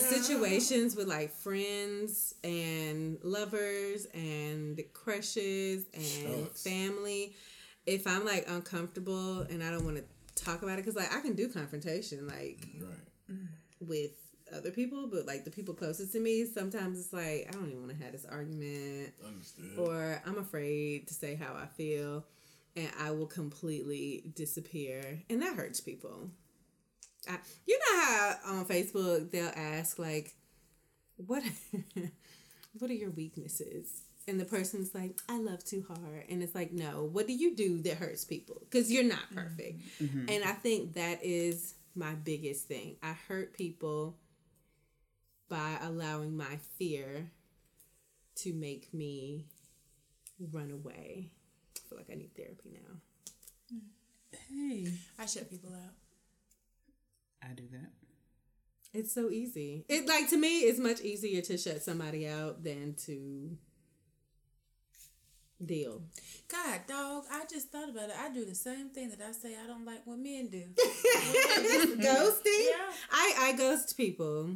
in situations with like friends and lovers and crushes and Shucks. family, if I'm like uncomfortable and I don't want to talk about it, because like I can do confrontation like Right. with other people, but like the people closest to me, sometimes it's like I don't even want to have this argument Understood. or I'm afraid to say how I feel, and I will completely disappear, and that hurts people. I, you know how on Facebook they'll ask like, "What, what are your weaknesses?" And the person's like, "I love too hard," and it's like, "No, what do you do that hurts people? Because you're not mm-hmm. perfect." Mm-hmm. And I think that is my biggest thing. I hurt people by allowing my fear to make me run away. I feel like I need therapy now. Hey, I shut people out. I do that. It's so easy. It like to me, it's much easier to shut somebody out than to deal. God, dog, I just thought about it. I do the same thing that I say I don't like what men do. Ghosting. Yeah. I I ghost people.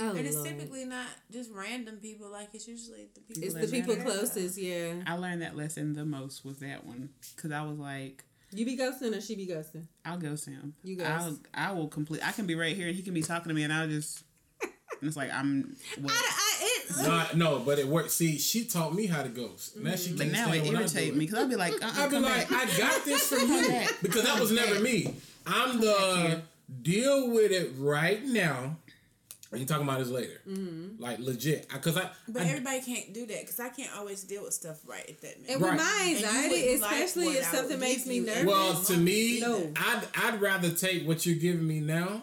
Oh, And it's Lord. typically not just random people. Like it's usually the people. it's the people closest. Yeah, I learned that lesson the most with that one because I was like, you be ghosting or she be ghosting. I'll ghost him. You ghost. I'll, I will complete. I can be right here and he can be talking to me and I'll just. And it's like I'm. What? I, I, it, Not, no, but it worked. See, she taught me how to ghost. Now she but can't now stand it when I irritates me because I'll be like, uh-uh, I'd be come like, back. I got this from you back. because that was never me. I'm the deal with it right now. We can talk about this later. Mm-hmm. Like legit, because I, But I everybody can't do that because I can't always deal with stuff right at that minute. and Right. with my anxiety, wouldn't like especially if something makes me you. nervous. Well, to me, No. I'd I'd rather take what you're giving me now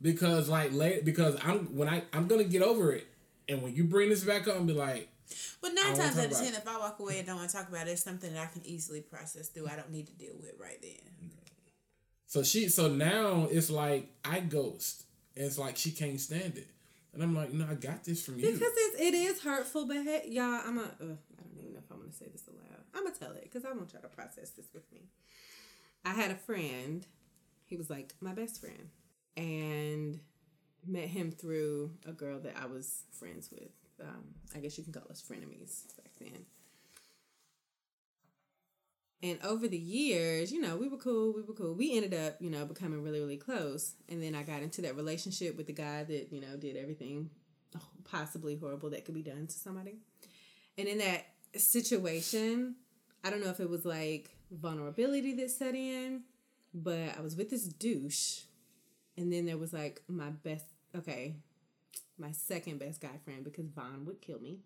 because like late because I'm when I I'm gonna get over it, and when you bring this back up and be like, But I nine wanna times out of ten, if I walk away and don't want to talk about it, it's something that I can easily process through. I don't need to deal with right then. so she so now it's like I ghost, and it's like she can't stand it, and I'm like, no, I got this from you. Because it's, it is hurtful, but y'all, I'm a. I don't even know if I'm gonna say this aloud. I'm gonna tell it because I want y'all to process this with me. I had a friend. He was like my best friend, and met him through a girl that I was friends with. Um, I guess you can call us frenemies back then. And over the years, you know, we were cool, we were cool. We ended up, you know, becoming really, really close. And then I got into that relationship with the guy that, you know, did everything possibly horrible that could be done to somebody. And in that situation, I don't know if it was like vulnerability that set in, but I was with this douche. And then there was like my best, okay, my second best guy friend because Vaughn would kill me.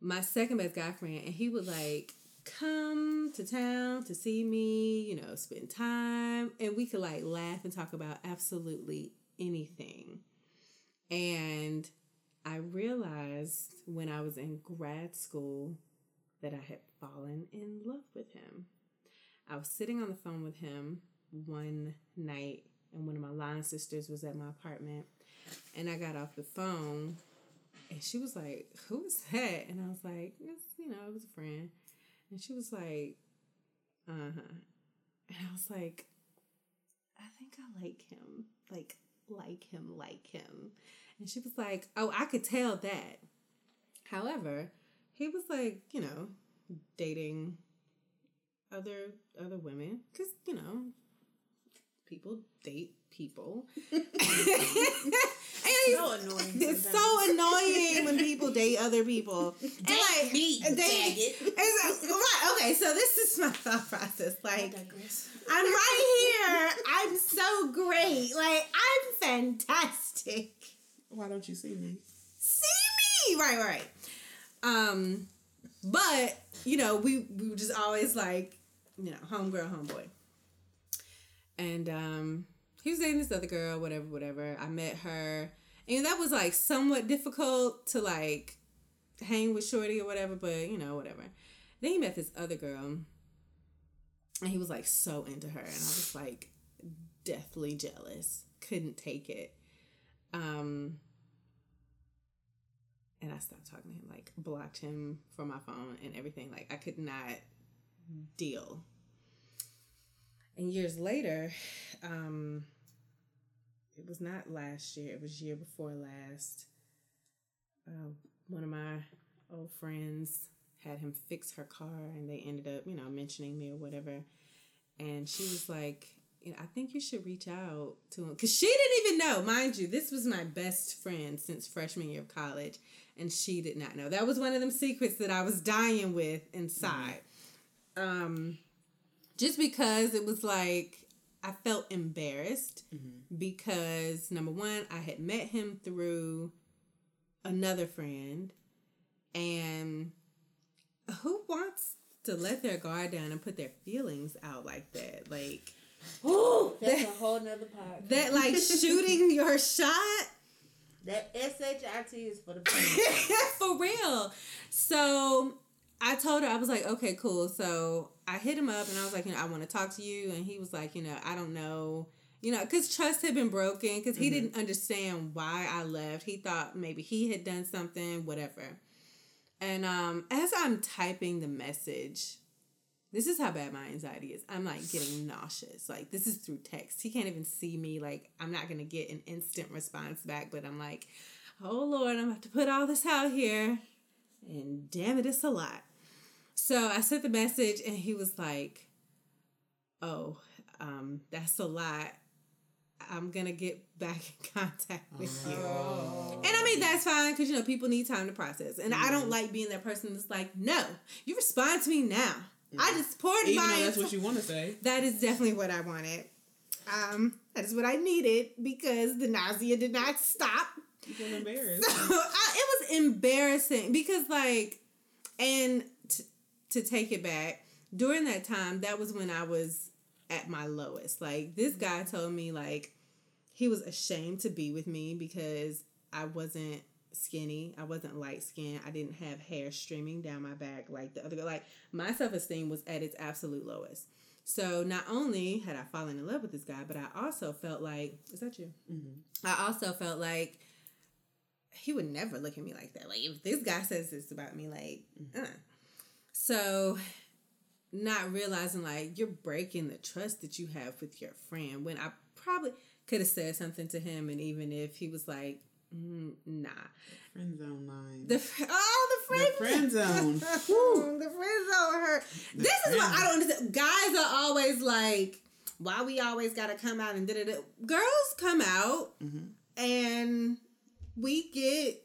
My second best guy friend, and he would like come to town to see me, you know, spend time, and we could like laugh and talk about absolutely anything. And I realized when I was in grad school that I had fallen in love with him. I was sitting on the phone with him one night, and one of my line sisters was at my apartment, and I got off the phone, and she was like, "Who is that?" And I was like, "It's you know, it was a friend," and she was like, "Uh huh," and I was like, "I think I like him, like like him, like him," and she was like, "Oh, I could tell that." However, he was like, you know, dating other other women. Because you know people date people. and he's- So annoying. it's sometimes. so annoying when people date other people. And like me, date- faggot. it's right, okay, so this is my thought process. I Like digress. I'm right here. I'm so great. Like I'm fantastic. Why don't you see me? See me. Right, right. Um, but you know, we we were just always like, you know, homegirl, homeboy. And um he was dating this other girl, whatever, whatever. I met her. And that was like somewhat difficult to like hang with Shorty or whatever, but you know, whatever. Then he met this other girl. And he was like so into her. And I was like deathly jealous. Couldn't take it. Um and I stopped talking to him, like blocked him from my phone and everything. Like I could not deal. And years later, um, it was not last year, it was year before last. Uh, one of my old friends had him fix her car and they ended up, you know, mentioning me or whatever. And she was like, you know, I think you should reach out to him because she didn't even know. Mind you, this was my best friend since freshman year of college, and she did not know. That was one of them secrets that I was dying with inside. Um, just because it was like I felt embarrassed mm-hmm. because number one, I had met him through another friend, and who wants to let their guard down and put their feelings out like that? Like, Ooh, that's a whole nother podcast. that like shooting your shot That SHIT is for the for real. So I told her I was like, okay, cool. So I hit him up and I was like, you know, I want to talk to you, and he was like, you know, I don't know. You know, because trust had been broken, because he didn't understand why I left. He thought maybe he had done something, whatever. And um, as I'm typing the message, this is how bad my anxiety is. I'm like getting nauseous. Like this is through text. He can't even see me. Like I'm not gonna get an instant response back. But I'm like, oh Lord, I'm gonna have to put all this out here. And damn it, it's a lot. So I sent the message, and he was like, "Oh, um, that's a lot. I'm gonna get back in contact with you." And I mean that's fine because you know people need time to process, and I don't like being that person that's like, "No, you respond to me now." I just poured Even my that's what you want to say. that is definitely what I wanted. Um, that is what I needed because the nausea did not stop. You feel embarrassed. So I, it was embarrassing because, like, and to take it back, during that time, that was when I was at my lowest. Like, this guy told me, like, he was ashamed to be with me because I wasn't skinny. I wasn't light skinned. I didn't have hair streaming down my back like the other girl. Like, my self esteem was at its absolute lowest. So not only had I fallen in love with this guy, but I also felt like, is that you? I also felt like he would never look at me like that. Like if this guy says this about me, like, uh. So not realizing like you're breaking the trust that you have with your friend when I probably could have said something to him, and even if he was like, mm, nah, Friend zone line. the fr- oh the friend The friend zone. the friend zone hurt. this is what I don't understand. Guys are always like, why we always gotta come out and da da da. Girls come out Mm-hmm. and we get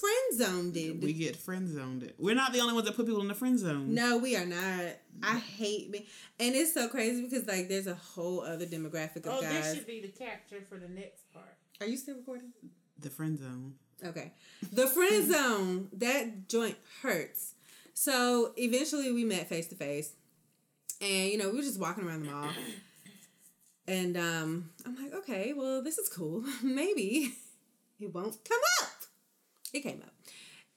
friend zoned. we get friend zoned. We're not the only ones that put people in the friend zone. No, we are not. I hate me, and it's so crazy because like there's a whole other demographic of Oh, this should be the capture for the next part. Are you still recording? The friend zone. Okay. The friend zone, that joint hurts. So eventually we met face to face. And, you know, we were just walking around the mall. And um, I'm like, okay, well, this is cool. Maybe it won't come up. It came up.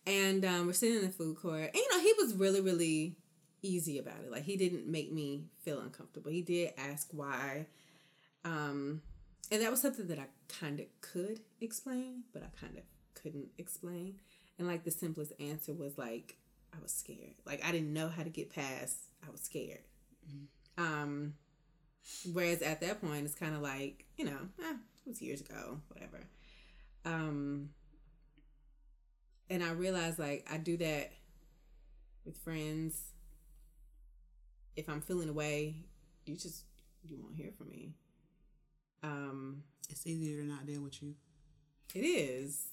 And um, we're sitting in the food court. And, you know, he was really, really easy about it. Like, he didn't make me feel uncomfortable. He did ask why. Um, and that was something that I kind of could explain, but I kind of couldn't explain. And like the simplest answer was like, I was scared. Like I didn't know how to get past. I was scared. Um, whereas at that point, it's kind of like you know, eh, it was years ago, whatever. Um, and I realized like I do that with friends. If I'm feeling away, you just you won't hear from me. Um, It's easier to not deal with you. it is.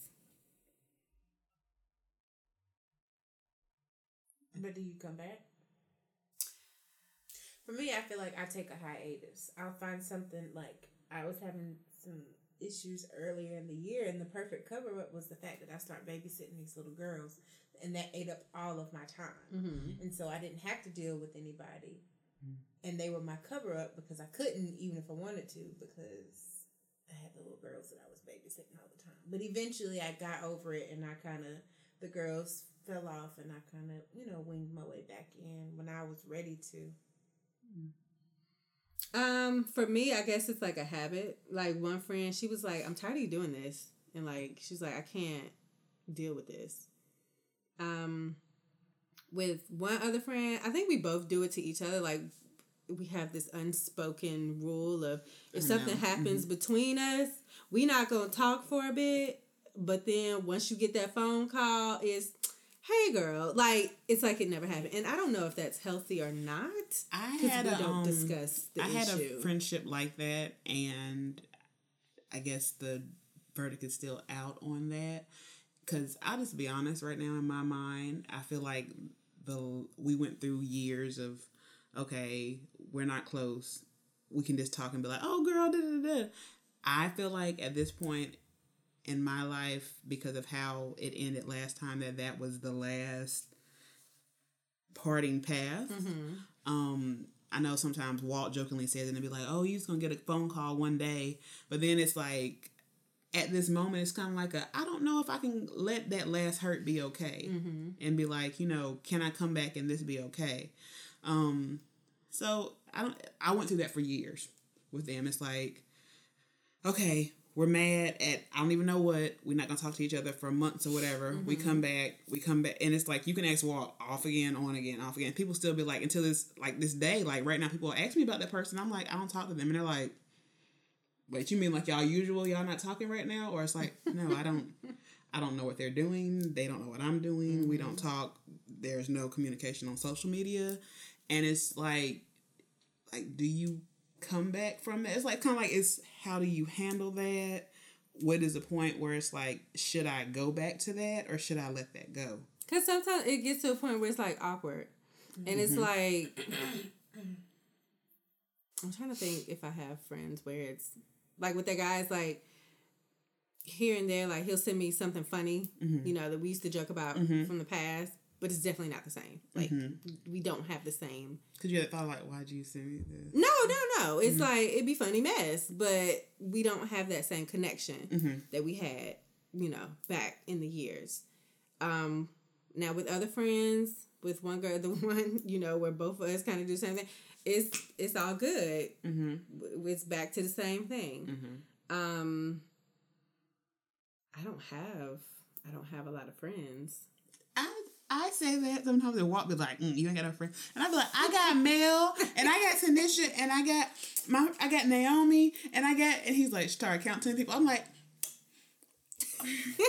But do you come back? For me, I feel like I take a hiatus. I'll find something like I was having some issues earlier in the year, and the perfect cover up was the fact that I started babysitting these little girls, and that ate up all of my time. Mm-hmm. And so I didn't have to deal with anybody. And they were my cover up because I couldn't, even if I wanted to, because I had the little girls that I was babysitting all the time. But eventually I got over it and I kind of, the girls fell off and I kind of, you know, winged my way back in when I was ready to. Um, for me, I guess it's like a habit. Like one friend, she was like, "I'm tired of you doing this," and like she's like, "I can't deal with this." Um, with one other friend, I think we both do it to each other. Like we have this unspoken rule of if I something know. happens between us, we're not gonna talk for a bit. But then once you get that phone call, is hey girl, like it's like it never happened. And I don't know if that's healthy or not. I had we a, don't um, discuss I had issue. a friendship like that, and I guess the verdict is still out on that. Because I'll just be honest, right now in my mind, I feel like the we went through years of okay, we're not close. We can just talk and be like, oh girl, da da da. I feel like at this point in my life, because of how it ended last time, that that was the last parting path. Um, I know sometimes Walt jokingly says, and they'll be like, "Oh, you just gonna get a phone call one day," but then it's like, at this moment, it's kind of like a, I don't know if I can let that last hurt be okay, and be like, you know, can I come back and this be okay? Um, so I don't. I went through that for years with them. It's like, okay, we're mad at I don't even know what. We're not gonna talk to each other for months or whatever. We mm-hmm. come back, we come back, and it's like you can ask Walt off again, on again, off again. People still be like until this like this day, like right now, people ask me about that person. I'm like, I don't talk to them, and they're like, wait, you mean like y'all usual? Y'all not talking right now, or it's like, no, I don't. I don't know what they're doing. They don't know what I'm doing. We don't mm-hmm. talk. There's no communication on social media, and it's like, like, do you come back from that? It's like kind of like it's how do you handle that? What is the point where it's like, should I go back to that or should I let that go? Because sometimes it gets to a point where it's like awkward. And it's mm-hmm. like, I'm trying to think if I have friends where it's like with the guys, like here and there, like he'll send me something funny, mm-hmm. you know, that we used to joke about mm-hmm. from the past, but it's definitely not the same. Like, we don't have the same. Because you had thought like, why'd you send me this? No, no, no. It's like, it'd be funny mess, but we don't have that same connection that we had, you know, back in the years. Um, now with other friends, with one girl, the one you know where both of us kind of do the same thing, it's it's all good. Mm-hmm. It's back to the same thing. Mm-hmm. Um, I don't have I don't have a lot of friends. I say that sometimes and Walt be like, mm, you ain't got no friend, and I be like, I got Mel, and I got Tanisha, and I got my I got Naomi, and I got, and he's like, start counting people. I'm like.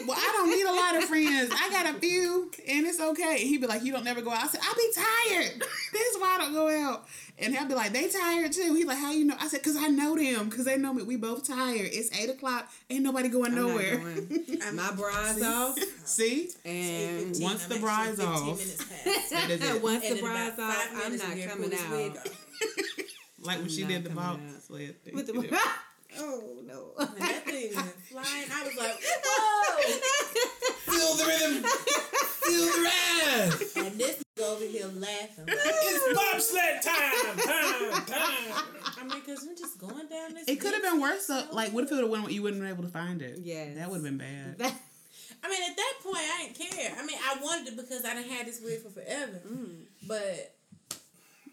Well, I don't need a lot of friends. I got a few, and it's okay. He'd be like, "You don't never go out." I said, "I be tired. That's why I don't go out." And he'll be like, "They tired too." He's like, "How you know?" I said, "Cause I know them. Cause they know me. We both tired. It's eight o'clock. Ain't nobody going I'm nowhere." going. My bra's off, See, and 15, once I'm the actually bride's 15 off, minutes past. that is it. once And the in bra's off, I'm not coming pull this wig out. like when she did the coming bobsled thing. With the did. Oh no. And that thing went flying. I was like, whoa! Feel the rhythm. Feel the ride. And this nigga over here laughing. It's bobsled time. Time. Time. I mean, because we're just going down this. It could have been worse though. Like, what if it would have went? You wouldn't have been able to find it. Yeah. that would have been bad. That- I mean, at that point, I didn't care. I mean, I wanted it because I didn't had this wig for forever. Mm. But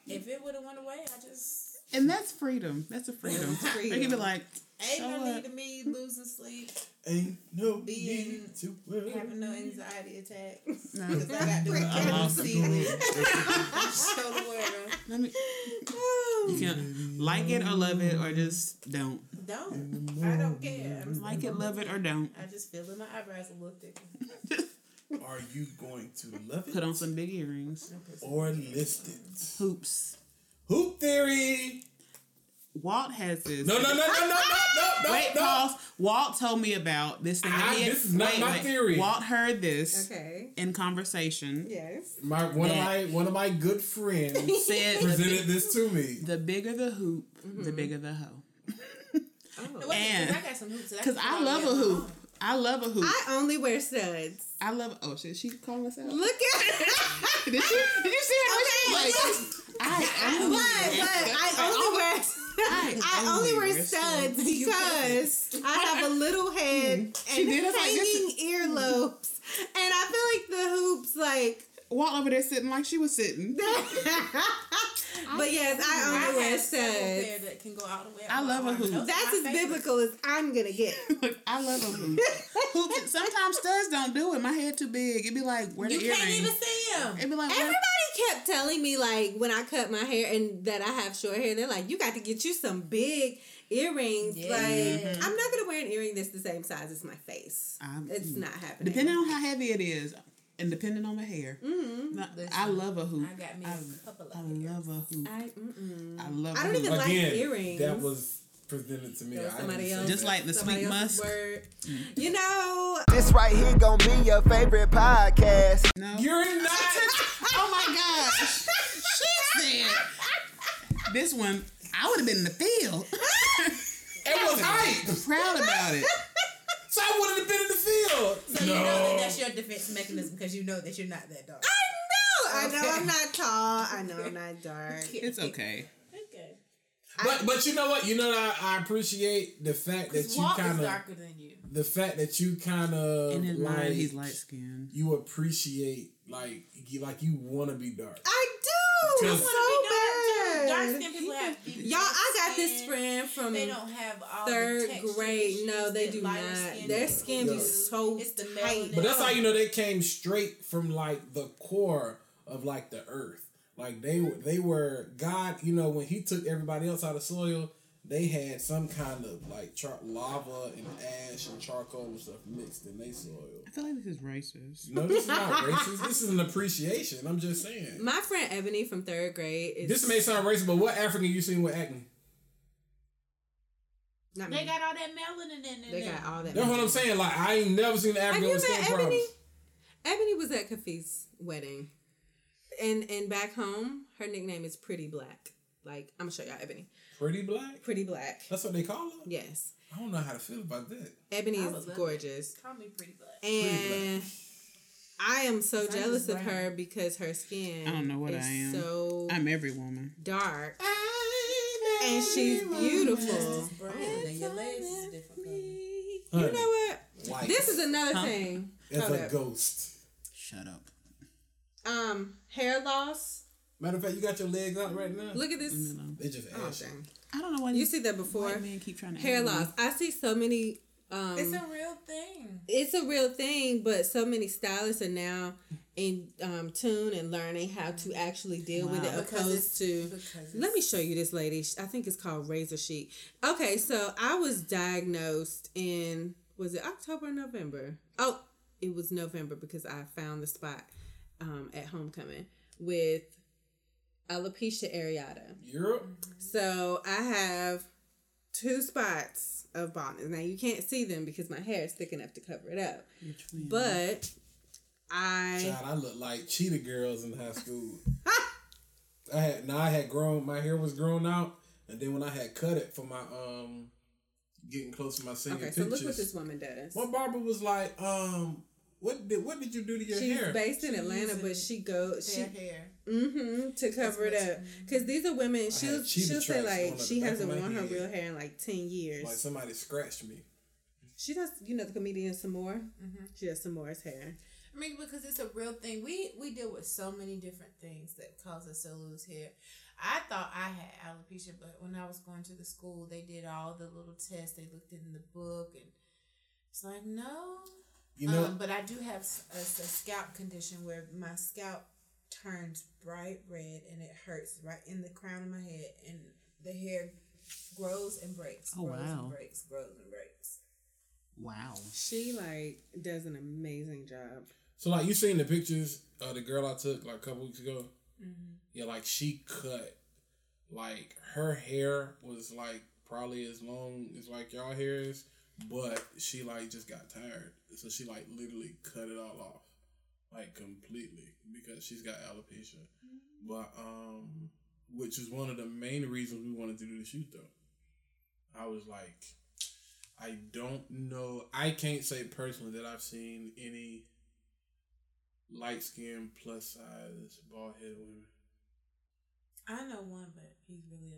if it would have went away, I just And that's freedom. That's a freedom. Freedom. They could be like, ain't So no what? need to me losing sleep, Ain't no Being- need to worry. having no anxiety attacks. no, Because I got to I lost see show the world. let me. You can like it or love it or just don't Don't. I don't care. I'm like it, love it or don't. I just feel that my eyebrows a little thicker. Are you going to love it Put on some big earrings, or list it? hoops. Hoop theory. Walt has this. No, no, no, no, no, no, no, no. Wait, no. pause. Walt told me about this thing. that I- he had- this is not wait, my wait. theory. Walt heard this okay. in conversation. Yes. My one of my one of my good friends Said presented this to me. the bigger the hoop, the mm-hmm. bigger the hoe. Oh. And- because I got some hoops. that Because I love a hoop. up I love a hoop. I only wear studs. I love. Oh shit, she calling us out. Look at her. Did she? Did you see how Okay, like? I, I but, but I only wear I I only wear wear studs because I have a little head hmm. and She did us like hanging earlobes, and I feel like the hoops like. Walt over there sitting like she was sitting. but yes, I I only wear have several studs. pair that can go all the way. I love a arm. hoop. Those That's my as favorites. biblical as I'm gonna get. I love a hoop. Hoops- Sometimes studs don't do it. My head too big. It'd be like where the You earring. can't even see them. It'd be like where, Everybody kept telling me like when I cut my hair and that I have short hair, they're like, you got to get you some big earrings. Yeah. Like I'm not gonna wear an earring that's the same size as my face. I'm- it's not happening. Depending on how heavy it is, and depending on the hair. Mm-hmm. Now, I love a hoop. I got me I, a couple of I hairs. love a hoop. I mm-mm. I love. I a don't hoop. even like Again, earrings. that was presented to me. Was I somebody didn't say else. Just like the Somebody sweet else's musk. word. You know, This right here gonna be your favorite podcast. No. You're not. oh my gosh. she said. This one, I would have been in the field. it was hype. Proud about it. So I wouldn't have been in the field. So no. you know that that's your defense mechanism because you know that you're not that dark. I know I know I'm not tall. I know I'm not dark. It's okay. Okay. but but you know what? You know what I, I appreciate the fact that you kind of darker than you. the fact that you kind of In like mind, he's light skinned. you appreciate like you like you want to be dark. I do. Because- so Dark bad. skin people have Y'all, I got this friend from They don't have all third the grade. No, they do not. skin Their skin is so It's the tight. But that's how you know they came straight from like the core of like the earth. Like they were they were God. You know when He took everybody else out of soil, they had some kind of like char- lava and ash and charcoal and stuff mixed in their soil. I feel like this is racist. No, this is not racist. This is an appreciation. I'm just saying. My friend Ebony from third grade is This may sound racist, but what African you seen with acne? not They me. got all that melanin in there. They got all that. That's what I'm saying. Like I ain't never seen an Have African you with skin met problems. Ebony? Ebony was at Kafi's wedding, and and back home, her nickname is Pretty Black. Like I'm gonna show y'all Ebony. Pretty black. Pretty Black. That's what they call her. Yes, I don't know how to feel about that. Ebony is gorgeous, Call me pretty black. Pretty black. And I am so jealous of her because her skin. I don't know what is I am. So I'm every woman. dark, and she's beautiful. It's brown and your legs is different color. You know what? white This is another Huh? thing. as Hold a up. ghost. Shut up. Um, hair loss. Matter of fact, you got your legs out right now. Look at this. Leave me. They just Oh, ashy. dang. I don't know why You see that before? white men keep trying to Hair add me. loss. I see so many. Um, It's a real thing. it's a real thing, but so many stylists are now in um, tune and learning how to actually deal with it, Because opposed to. Let me show you this lady. I think it's called Razor Sheet. Okay, so I was diagnosed in was it October or November? Oh, it was November because I found the spot um, at homecoming with alopecia areata. Europe. So I have two spots of baldness. Now you can't see them because my hair is thick enough to cover it up. But I Child, I look like cheetah girls in high school. I had now I had grown my hair was grown out, and then when I had cut it for my um getting close to my senior okay. So pictures, look what this woman does. my barber was like, um, what did what did you do to your hair? She's hair? based in Atlanta, but she goes she hair. Mm-hmm to cover it up because these are women. She'll she'll say like she hasn't of my worn her real hair in like ten years. like somebody scratched me. she does, you know, the comedian Sommore. Mm-hmm. She does Sommore's hair. I mean, because it's a real thing. We we deal with so many different things that cause us to lose hair. I thought I had alopecia, but when I was going to the school, they did all the little tests. They looked in the book, and it's like no. You know, um, but I do have a scalp condition where my scalp turns bright red and it hurts right in the crown of my head, and the hair grows and breaks. Oh, grows wow. And breaks, grows and breaks. Wow. She like does an amazing job. so like you seen the pictures of the girl I took like a couple weeks ago. Mm-hmm. Yeah, like she cut, like her hair was like probably as long as like y'all hair is, but she like just got tired, so she like literally cut it all off, like completely because she's got alopecia. But um, which is one of the main reasons we wanted to do the shoot though. I was like, I don't know. I can't say personally that I've seen any light skinned plus size bald headed women. I know one, but he's really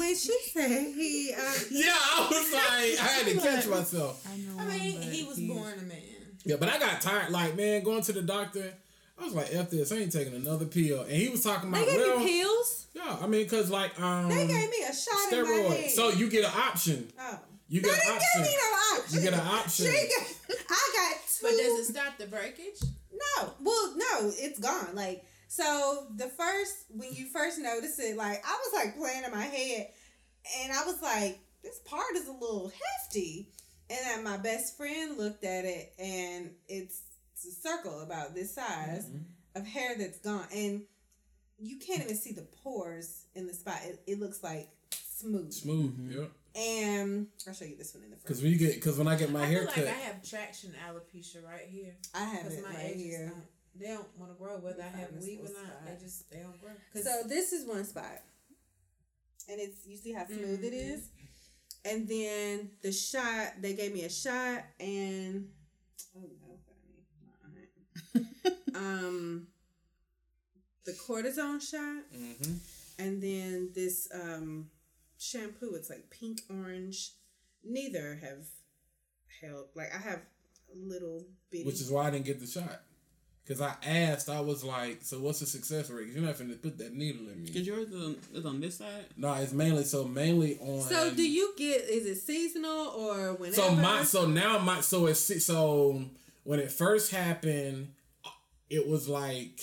When she said he, uh, Yeah, I was like, I had to catch myself. I know. I mean, he was he's- born a man. Yeah, but I got tired. Like, man, going to the doctor, I was like, "F this, I ain't taking another pill." And he was talking about they about, gave well, me pills. yeah, I mean, cause like, um, They gave me a shot in my head. So you get an option. oh. You They get an didn't give option. me no option. You get an option. She got, I got But does it stop the breakage? No. Well, no, it's gone. Like so the first when you first notice it, like I was like playing in my head and I was like, this part is a little hefty. And then my best friend looked at it and it's, it's a circle about this size of hair that's gone. And you can't even see the pores in the spot. It, it looks like smooth. Smooth. Mm-hmm. Yeah. And I'll show you this one in the front. Because when you get, because when I get my I hair feel like cut, I have traction alopecia right here. I have Because it my right edges here. don't, they don't want to grow whether I have this weave or not. They just they don't grow. So this is one spot. And it's you see how smooth it Mhm. is? And then the shot, they gave me a shot and oh no, honey. my aunt. um the cortisone shot hmm and then this um shampoo, it's like pink orange. Neither have helped. Like I have little bitty which is why I didn't get the shot. Because I asked, I was like, so what's the success rate? 'Cause you're not finna put that needle in me. Cause yours is on, is on this side. No, it's mainly so mainly on. So do you get is it seasonal or whenever? So my so now my so it's so when it first happened, it was like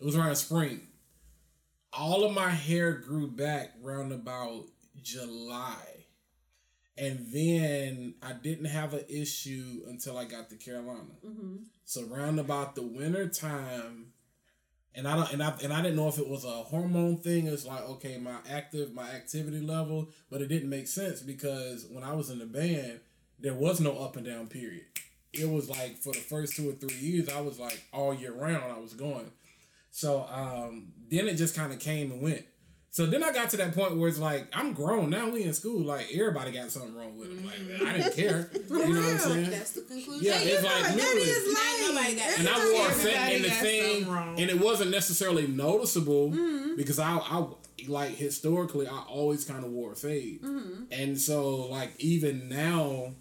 it was around spring. All of my hair grew back round about July. And then I didn't have an issue until I got to Carolina. hmm So round about the winter time, and I don't and I and I didn't know if it was a hormone thing. It's like okay, my active my activity level, but it didn't make sense because when I was in the band, there was no up and down period. It was like for the first two or three years, I was like all year round I was going. So um, then it just kind of came and went. So then I got to that point where it's like I'm grown now. We in school. Like everybody got something wrong with them. Like I didn't mm-hmm. care. You know what I'm saying? that's the conclusion. Yeah, it's like that is Ain't nobody like And I wore a in the thing, and it wasn't necessarily noticeable mm-hmm. because I, I like historically I always kind of wore a fade, mm-hmm. and so like even now,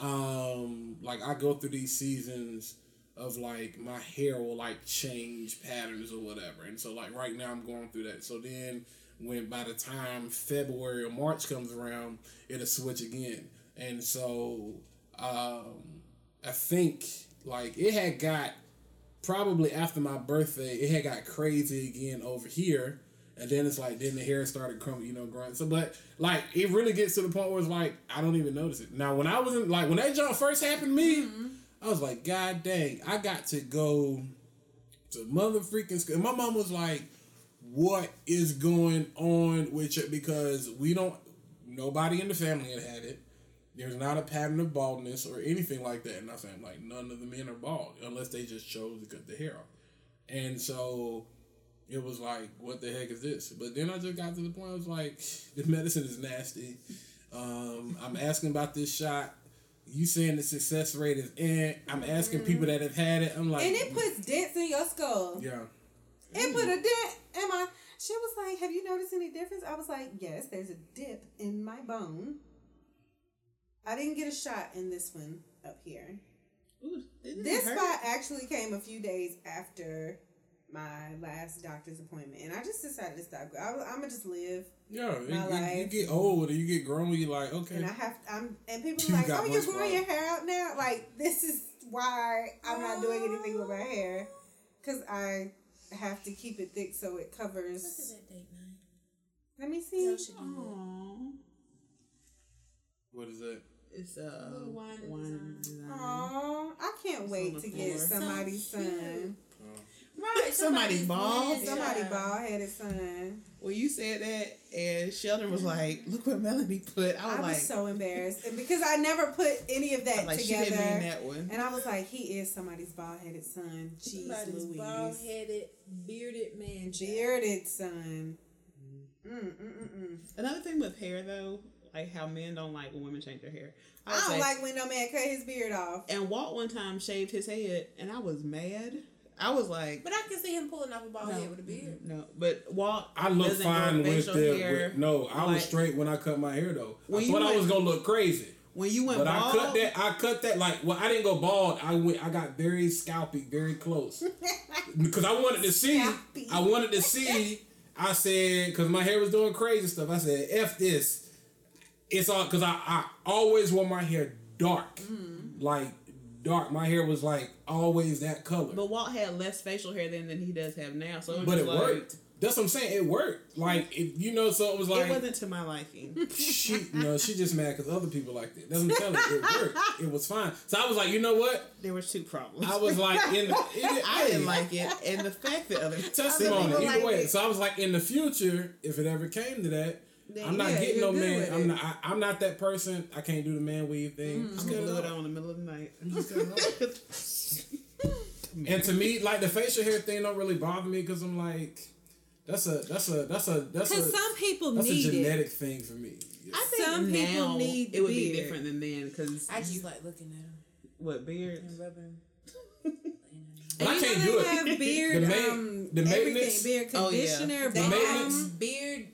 um, like I go through these seasons of like my hair will like change patterns or whatever, and so like right now I'm going through that. So then when by the time February or March comes around, it'll switch again, and so um, I think like it had got probably after my birthday, it had got crazy again over here. And then it's like then the hair started coming, you know, growing. So, but like it really gets to the point where it's like I don't even notice it. Now, when I was in like when that jump first happened to me, I was like, God dang, I got to go to mother freaking school. And my mom was like, What is going on with you? Because we don't nobody in the family had had it. There's not a pattern of baldness or anything like that. And I'm saying like none of the men are bald unless they just chose to cut the hair off. And so it was like, what the heck is this? But then I just got to the point. I was like, the medicine is nasty. Um, I'm asking about this shot. You saying the success rate is in? I'm asking people that have had it. I'm like, and it puts dents in your skull. yeah. It put a dent in my. She was like, "Have you noticed any difference?" I was like, "Yes, there's a dip in my bone." I didn't get a shot in this one up here. Ooh, This hurt? spot actually came a few days after my last doctor's appointment, and I just decided to stop. I, I'm gonna just live, Yeah, you, My you- you get old and you get grown. You like okay, and I have. I'm and people You are like, "Oh, you're growing problem. your hair out now." Like this is why I'm not doing anything with my hair, because I have to keep it thick so it Look at covers. that date night. Let me see. Y'all should do that. What is that? It's a Little wine wine design. design. Aw, I can't It's wait to get somebody's So cute. son. Right, Somebody's bald? Somebody Yeah. bald headed son. When you said that, and Sheldon was like, "Look what Melanie put," I was I was like, so embarrassed and because I never put any of that was like she together. didn't mean that one. And I was like, he is somebody's bald headed son. Jeez Somebody's Louise. bald headed, bearded man. child. Bearded son. Mm, mm, mm, mm. Another thing with hair, though, like how men don't like when women change their hair. I was don't like when no man cut his beard off. And Walt one time shaved his head, and I was mad. I was like, But I can see him pulling off a bald no, head with a beard. no. But Walt, I look fine with the hair. with, no. I was straight when I cut my hair though. When I you thought I was gonna look crazy. When you went But bald, I cut that. I cut that like. Well, I didn't go bald. I went. I got very scalpy, very close, because I wanted to see. Scalpy. I wanted to see. I said because my hair was doing crazy stuff. I said, "F this." It's all because I, I always wore my hair dark, Mm. like dark. My hair was like always that color. But Walt had less facial hair then than he does have now, so it But it like, worked. That's what I'm saying. It worked. Like if you know, so it was like it wasn't to my liking. she no, she just mad because other people liked it. That's what I'm telling you. It worked. It was fine. So I was like, you know what? there was two problems. I was like, in the, it, I didn't like it, and the fact that other testimony. Either way, it. so I was like, in the future, if it ever came to that, I'm not yeah, getting no man. I'm not. I, I'm not that person. I can't do the man weave thing. Just I'm gonna it glue it off. on in the middle of the night. Just cut it off. And to me, like the facial hair thing, don't really bother me because I'm like, that's a that's a that's a that's a some people that's a need it. genetic thing for me. I think Some people now need it would be different than then because I just like looking at them what beards. and rubbing them. But I you can't know do they it. Have beard, The ma- um, the everything, maintenance- beard Oh, yeah. conditioner, They balm. maintenance- beard.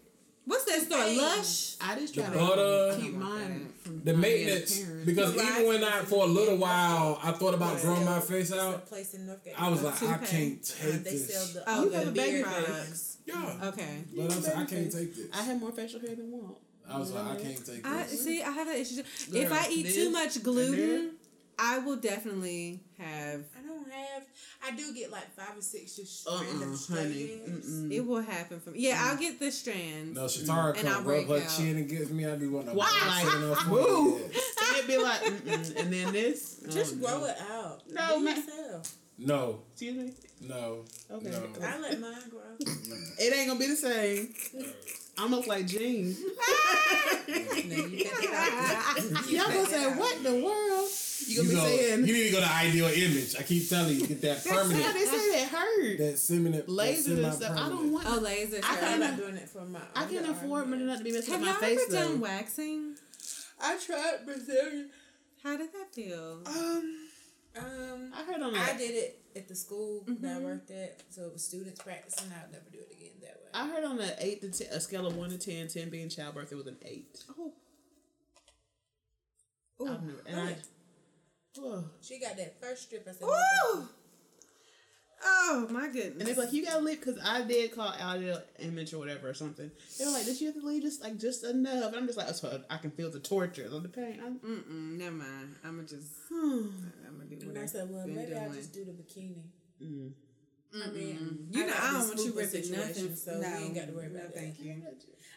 What's that store? Things. Lush. I just The try butter, to keep mine from The maintenance, because The even when I for a little while I thought about They growing my face out, place in Northgate. I was like, I can't Uh, take they sell this. the, Oh, the the baby beard products. Yeah, Okay. but I was like, I can't take this. I have more facial hair than Walt. I was like, I can't take I this. see. I have that issue. if I eat too this much and gluten, I will definitely have. I don't have. I do get like five or six just Uh random uh straight honey. It will happen for me. Yeah, I'll get the strands. No, Shatara And I'll come rub her out. chin and gives me. I be wanting to Why? box it in Woo! forehead. It'd be like, Mm-mm. and then this. Just Oh, grow no. it out. No, myself. No, Excuse me. no, Okay. no. I let mine grow. It ain't gonna be the same. I'm like Jean. no, you got that Y'all gonna say what in the world? You gonna You, be go, saying? you need to go to ideal image. I keep telling you, get that permanent, Somebody say that hurt. that seminate, Lasers and stuff. I don't want. Oh, laser. I I sure. thought can't- doing it for my. I can't afford money not to be messing Have with y'all my face ever done waxing? I tried Brazilian. How did that feel? Um, um, I heard on I did it at the school that I Mhm. worked at, so it was students practicing. I'll never do it again that way. I heard on a eight to ten, a scale of one to 10, 10 being childbirth, it was an eight. Oh. I've never, and I, oh. She got that first strip. I said, Woo! Oh my goodness! and it's like you gotta leave because I did call Ideal Image or whatever or something. They were like, "Did you have to leave just like just enough?" And I'm just like, "So I can feel the torture, the pain." I'm, Mm-mm, never mind. I'm gonna just. hmm. I'm gonna do And what I I've said, well, maybe I'll just do the bikini. Mm. I mean, You know, I don't want you ripping nothing. so no, we ain't got to worry about no, thank you.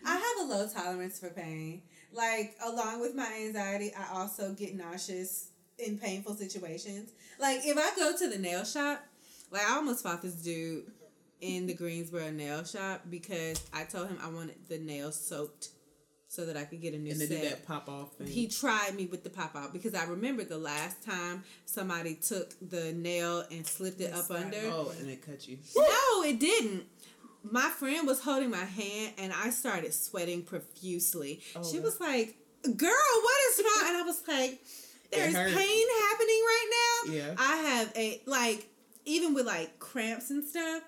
I have a low tolerance for pain. Like, along with my anxiety, I also get nauseous in painful situations. Like, if I go to the nail shop, like, I almost fought this dude in the Greensboro nail shop because I told him I wanted the nails soaked so that I could get a new set. And they set. that pop off thing. He tried me with the pop out because I remember the last time somebody took the nail and slipped it up under. oh, and it cut you. No, it didn't. My friend was holding my hand and I started sweating profusely. Oh, she was like, Girl, what is wrong? And I was like, There's pain happening right now. Yeah. I have a, like, even with like cramps and stuff,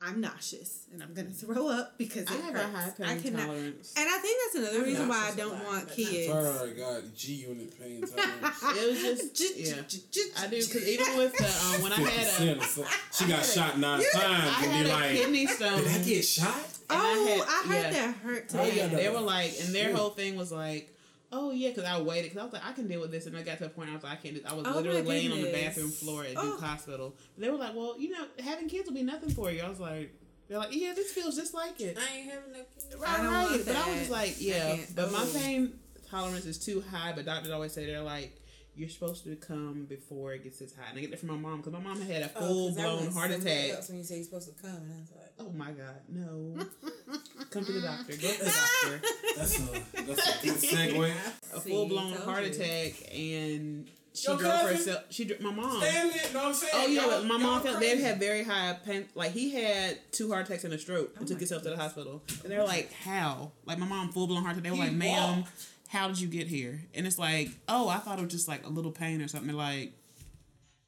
I'm nauseous and I'm gonna throw up because it I have hurts. a high I pain cannot. tolerance. And I think that's another I'm reason why I don't want but kids. Tara got G unit pain tolerance. It was just yeah. I do because even with the um, when I had a 50% or so. She got shot nine times and had be a like, kidney stone. did I get shot? and I Oh, had- I, heard yeah. that hurt Oh, today. yeah, they were like, and their Yeah. whole thing was like, oh yeah, because I waited because I was like, I can deal with this, and I got to a point I was like, I can't. Do, I was Oh, literally laying on the bathroom floor at Oh. Duke Hospital. They were like, well, you know, having kids will be nothing for you. I was like, they're like, yeah, this feels just like it. I ain't having no kids. Right, I don't right. want But I was just like, yeah. can't- But my pain tolerance is too high. But doctors always say they're like, you're supposed to come before it gets this high. And I get that from my mom because my mom had a Oh, full 'cause I blown heart attack. else When you say you're supposed to come, and I was like, Oh my god, no! come to the doctor. Go to the doctor. That's a that's a good segue. A full blown heart you. attack, and she Your drove cousin? herself. She dr- my mom. Stanley, know what I'm saying? Oh yeah, Y'all- but my y'all mom felt they had very high pain. Like he had two heart attacks and a stroke and Oh took my himself to the hospital. And they were like, "How?" Like my mom, full blown heart attack. They were He like, "Ma'am, walked. How did you get here?" And it's like, "Oh, I thought it was just like a little pain or something." Like,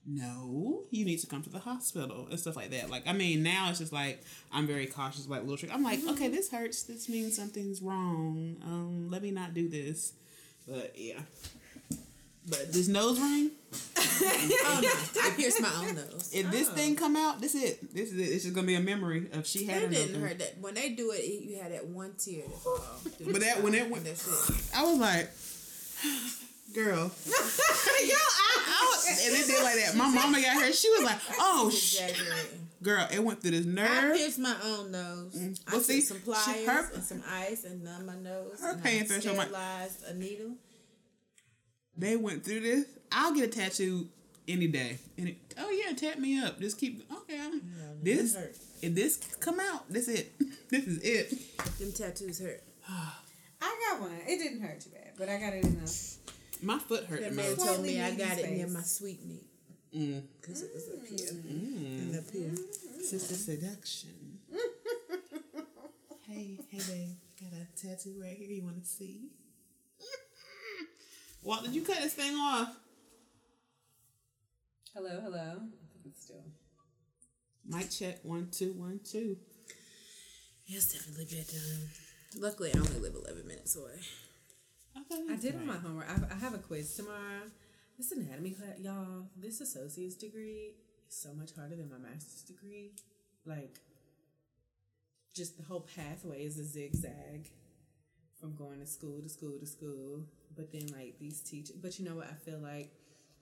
"No, you need to come to the hospital and stuff like that." Like I mean, now it's just like I'm very cautious about little trick. I'm like, okay, this hurts. This means something's wrong. Um, let me not do this. But yeah. But this nose ring. oh no, I pierced my own nose. If this thing come out, this it. This is it. It's just gonna be a memory of she had It didn't hurt that when they do it. it- You had that one tear that fall. But that when it went, that's it. I was like, Girl. Yo, I was- and it did like that. My mama got her. She was like, "Oh, sh-. Girl!" It went through this nerve." I pierced my own nose. I Mm. Well, took see, some she- pliers her- and some ice and numb my nose. Her and pain I threshold might- sterilized a needle. They went through this. I'll get a tattoo any day. And it, oh yeah, tap me up. Just keep okay. I'm, this hurt. if this come out, this it. this is it. Them tattoos hurt. I got one. It didn't hurt too bad, but I got it in the. My foot hurt. That the man told me I Slightly got it near my sweet meat Mm. because it was up here and up here. Sister seduction. hey, hey, babe. Got a tattoo right here. You want to see? Walt, did you cut this thing off? Hello, hello. I think it's still. Mic check. One, two, one, two. It's definitely bedtime. Luckily, I only live 11 minutes away. I, I did right. on my homework. I, I have a quiz tomorrow. This anatomy class, y'all. This associate's degree is so much harder than my master's degree. Like, just the whole pathway is a zigzag from going to school to school to school. But then, like these teachers, but you know what? I feel like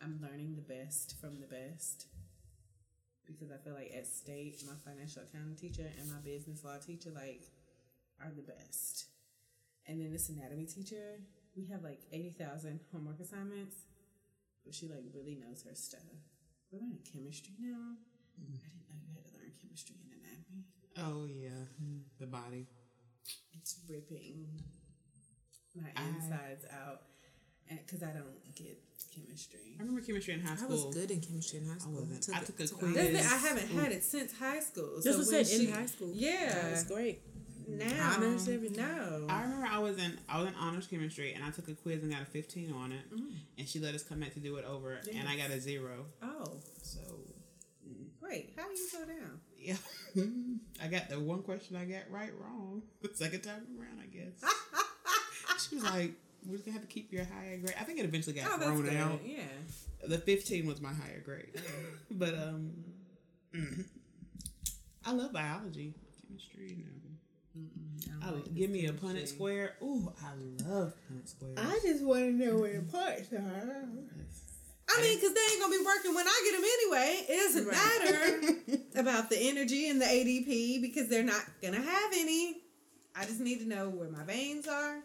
I'm learning the best from the best because I feel like at state, my financial accounting teacher and my business law teacher like are the best. And then this anatomy teacher, we have like 80,000 homework assignments, but she like really knows her stuff. We're learning chemistry now. Mm. I didn't know you had to learn chemistry and anatomy. Oh yeah, the body. It's ripping my insides out because I don't get chemistry. I remember chemistry in high school. I was good in chemistry in high school. I wasn't. I took a it- quiz. That's Yes. it. I haven't had it since high school. That's what I when said in high school. Yeah. That was great. Now, Honors, everything. No. I remember I was in I was in honors chemistry and I took a quiz and got a fifteen on it, mm. and she let us come back to do it over, and I got a zero. oh, So mm. wait. How do you go down? yeah, I got the one question I got right wrong the second time around. I guess she was like, "We're just gonna have to keep your higher grade." I think it eventually got Oh, thrown out. Yeah. The fifteen was my higher grade, but um, mm. I love biology, chemistry. No. I, give me a Punnett square. Ooh, I love Punnett square. I just want to know where the parts are. I mean, because they ain't gonna be working when I get them anyway. It doesn't matter about the energy and the ADP because they're not gonna have any. I just need to know where my veins are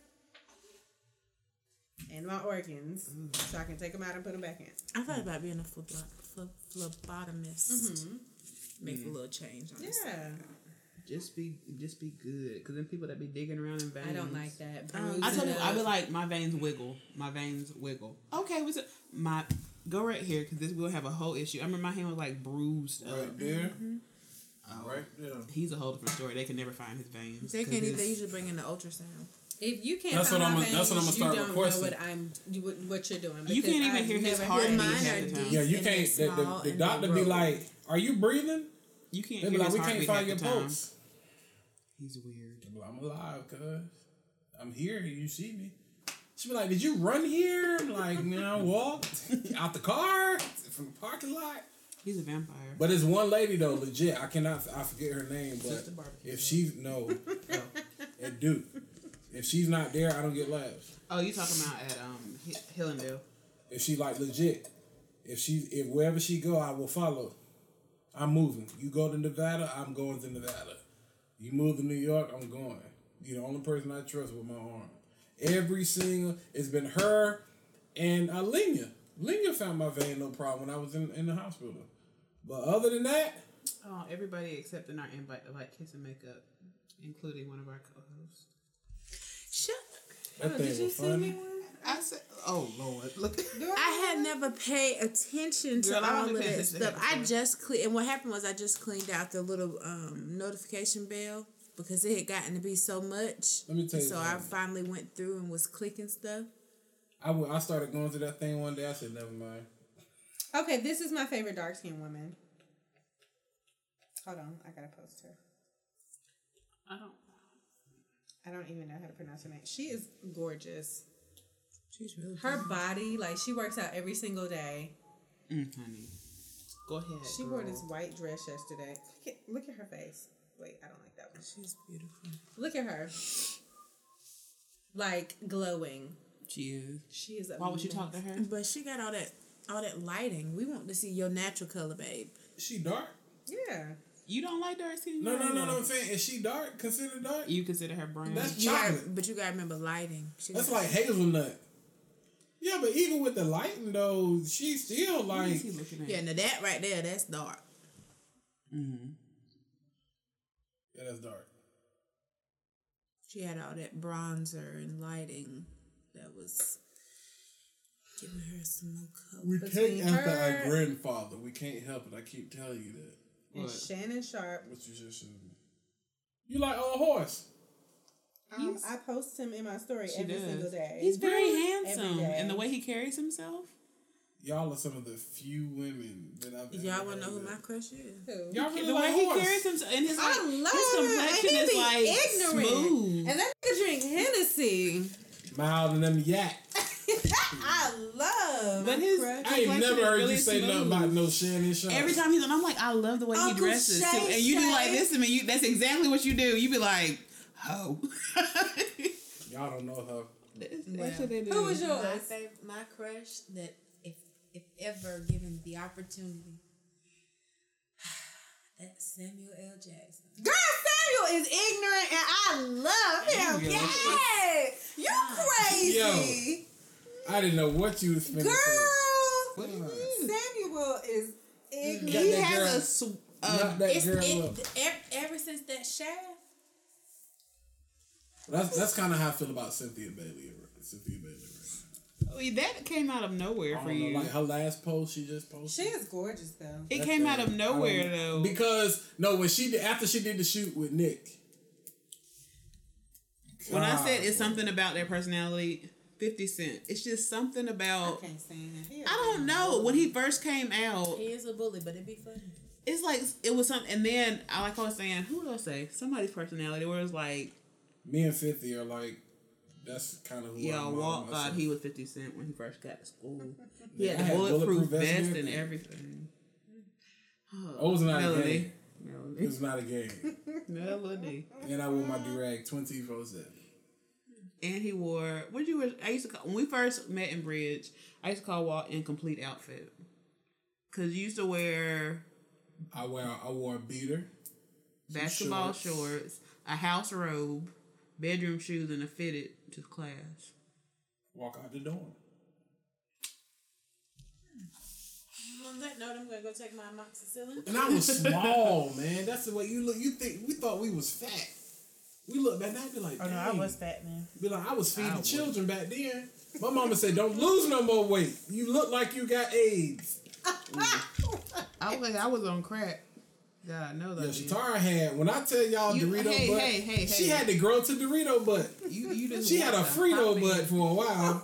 and my organs, so I can take them out and put them back in. I thought about being a phlebo- phl- phlebotomist. Make a little change on this. Yeah, Just be, just be good. Because then people that be digging around in veins. I don't like that. Um, I Bruising told you, I be like, my veins wiggle. My veins wiggle. Okay, what's it? My go right here because this will have a whole issue. I remember my hand was like bruised up. Right there. Oh. Right there. He's a whole different story. They can never find his veins. They 'cause can't. it's- They usually bring in the ultrasound. If you can't, That's find what my I'ma- that's what I'ma start you don't requesting. know what I'm, you, what, what you're doing. You can't even I've hear his heart had beat Mine half are the time. Yeah, you can't. The, the, the doctor be like, "Are you breathing?" You can't They be hear like, his "We can't find your pulse." He's weird. I'm I'm alive, cuz. I'm here. You see me. She be like, Did you run here? I'm like, you know, I walked out the car from the parking lot. He's a vampire. But it's one lady though, legit. I cannot I forget her name, but Sister Barbecue if she's no, no at Duke. If she's not there, I don't get laughs. Oh, you talking about at um Hi- Hillendale? If she like legit. If she if wherever she go, I will follow. I'm moving. You go to Nevada, I'm going to Nevada. You move to New York, I'm going. You're the only person I trust with my arm. Every single it's been her and uh, Lenya. Lenya found my vein no problem when I was in, in the hospital. But other than that, Oh, everybody except in our invite like kiss and makeup, including one of our co-hosts. Shut. that thing did you was send me funny. I said, "Oh Lord, look." I had never paid attention to Girl, I all only of paid that attention to stuff. that I before. just cle- and what happened was I just cleaned out the little um, notification bell because it had gotten to be so much. Let me tell you So I something. finally went through and was clicking stuff. I, w- I started going through that thing one day. I said, never mind. Okay, this is my favorite dark skinned woman. Hold on, I gotta post her. I don't. I don't even know how to pronounce her name. She is gorgeous. She's really Her body, like she works out every single day. Mm, honey, go ahead. She wore this white dress yesterday. Look at, look at her face. Wait, I don't like that one. She's beautiful. Look at her. Like glowing. She is. She is. Why would you talk to her? But she got all that all that lighting. We want to see your natural color, babe. She dark? Yeah. You don't like dark skin? No, no, no, no. I'm saying, is she dark? Considered dark? You consider her brown? That's You gotta, chocolate. but you gotta remember lighting. She That's like hazelnut. Yeah, but even with the lighting though, she's still like is he looking at? yeah. Now that right there, that's dark. Mm-hmm. Yeah, that's dark. She had all that bronzer and lighting that was giving her some more color. We Between take after her- our grandfather. We can't help it. I keep telling you that. And What? Shannon Sharpe. What you just showed me. You like old horse? Um, I post him in my story She every does. single day. He's very Every handsome, and the way he carries himself. Y'all are some of the few women that I've. Y'all want to know who my crush is? Who? Y'all really the way like he horse? carries himself, and his like I love his him. complexion And he is be like ignorant. smooth. And that nigga drink Hennessy. Mild and them yak. I love. But his. I ain't complexion never heard really you say nothing about no Shannon Sharpe. Every time he's on, I'm like, I love the way he Uncle dresses. too. And you do like this to me. You that's exactly what you do. You be like, ho. Y'all don't know her. that's, Well, that's what they do. Who was My yours? fav- my crush that if if ever given the opportunity, that's Samuel L. Jackson. Girl, Samuel is ignorant and I love him. There you go. Yes. You crazy. I didn't know what you was finna Girl. say. What do you mean? Samuel is ignorant. He that has girl- a sw- Not uh, that It's girl it, ever, ever since that shaft. That's that's kind of how I feel about Cynthia Bailey. Cynthia Bailey. Right I that came out of nowhere. I for don't know, you. like her last post she just posted. She is gorgeous though. it That came out of nowhere though. Because no, when she did after she did the shoot with Nick. when I said it's boy. something about their personality, Fifty Cent. It's just something I about. can't stand it. He is I don't know. When he first came out, He is a bully, but it'd be funny. it's like it was something. And then I like I was saying, who did I say? Somebody's personality where it's like, Me and Fifty are like, that's kind of who. yeah, I model Walt thought myself. he was Fifty Cent when he first got to school. He Yeah, had the I had bulletproof, bulletproof vest vest and and everything. everything. Oh, it was not a Melody. game. It was not a game. Melody. and I wore my durag twenty four seven. And he wore what did you wear? I used to call when we first met in Bridge. I used to call Walt incomplete outfit because you used to wear I wear I wore a beater. basketball shorts. shorts, a house robe, bedroom shoes, and a fitted to class. Walk out the door. On that note, I'm gonna go take my amoxicillin. And I was small, man. That's the way you look. You think we thought we was fat. We look back now, be like, Oh no, I "Dang." was fat man. Be like, I was feeding I was. children back then. My mama said, "Don't lose no more weight. You look like you got AIDS." I was like, I was on crack. God, no, Yeah, that Shatara had. When I tell y'all You- Dorito hey, butt, hey, hey, she hey. had to grow to Dorito butt. you, you just She had a walked Frito poppy. butt for a while.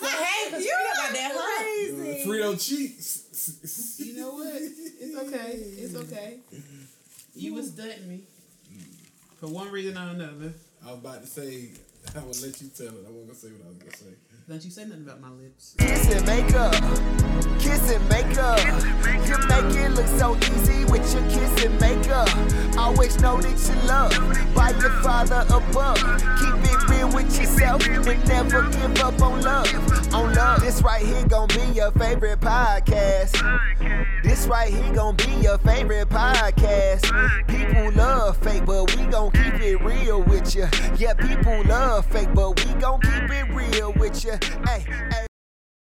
Well, hey, cause you got that hot. crazy. Frito cheeks. You know what? It's okay. It's okay. You was stunting me for one reason or another. I was about to say, I will let you tell it. I wasn't gonna say what I was gonna say. Don't you say nothing about my lips. Kiss and make up. Kiss and make up. You make it look so easy with your kiss and make up. Always know that you love by your father above. Keep it real with yourself and never give up on love. On love. This right here gon' be your favorite podcast. This right here gon' be your favorite podcast. People love fake, but we gon' keep it real with you. Yeah, people love fake, but we gon' keep it real with you. Hey, hey.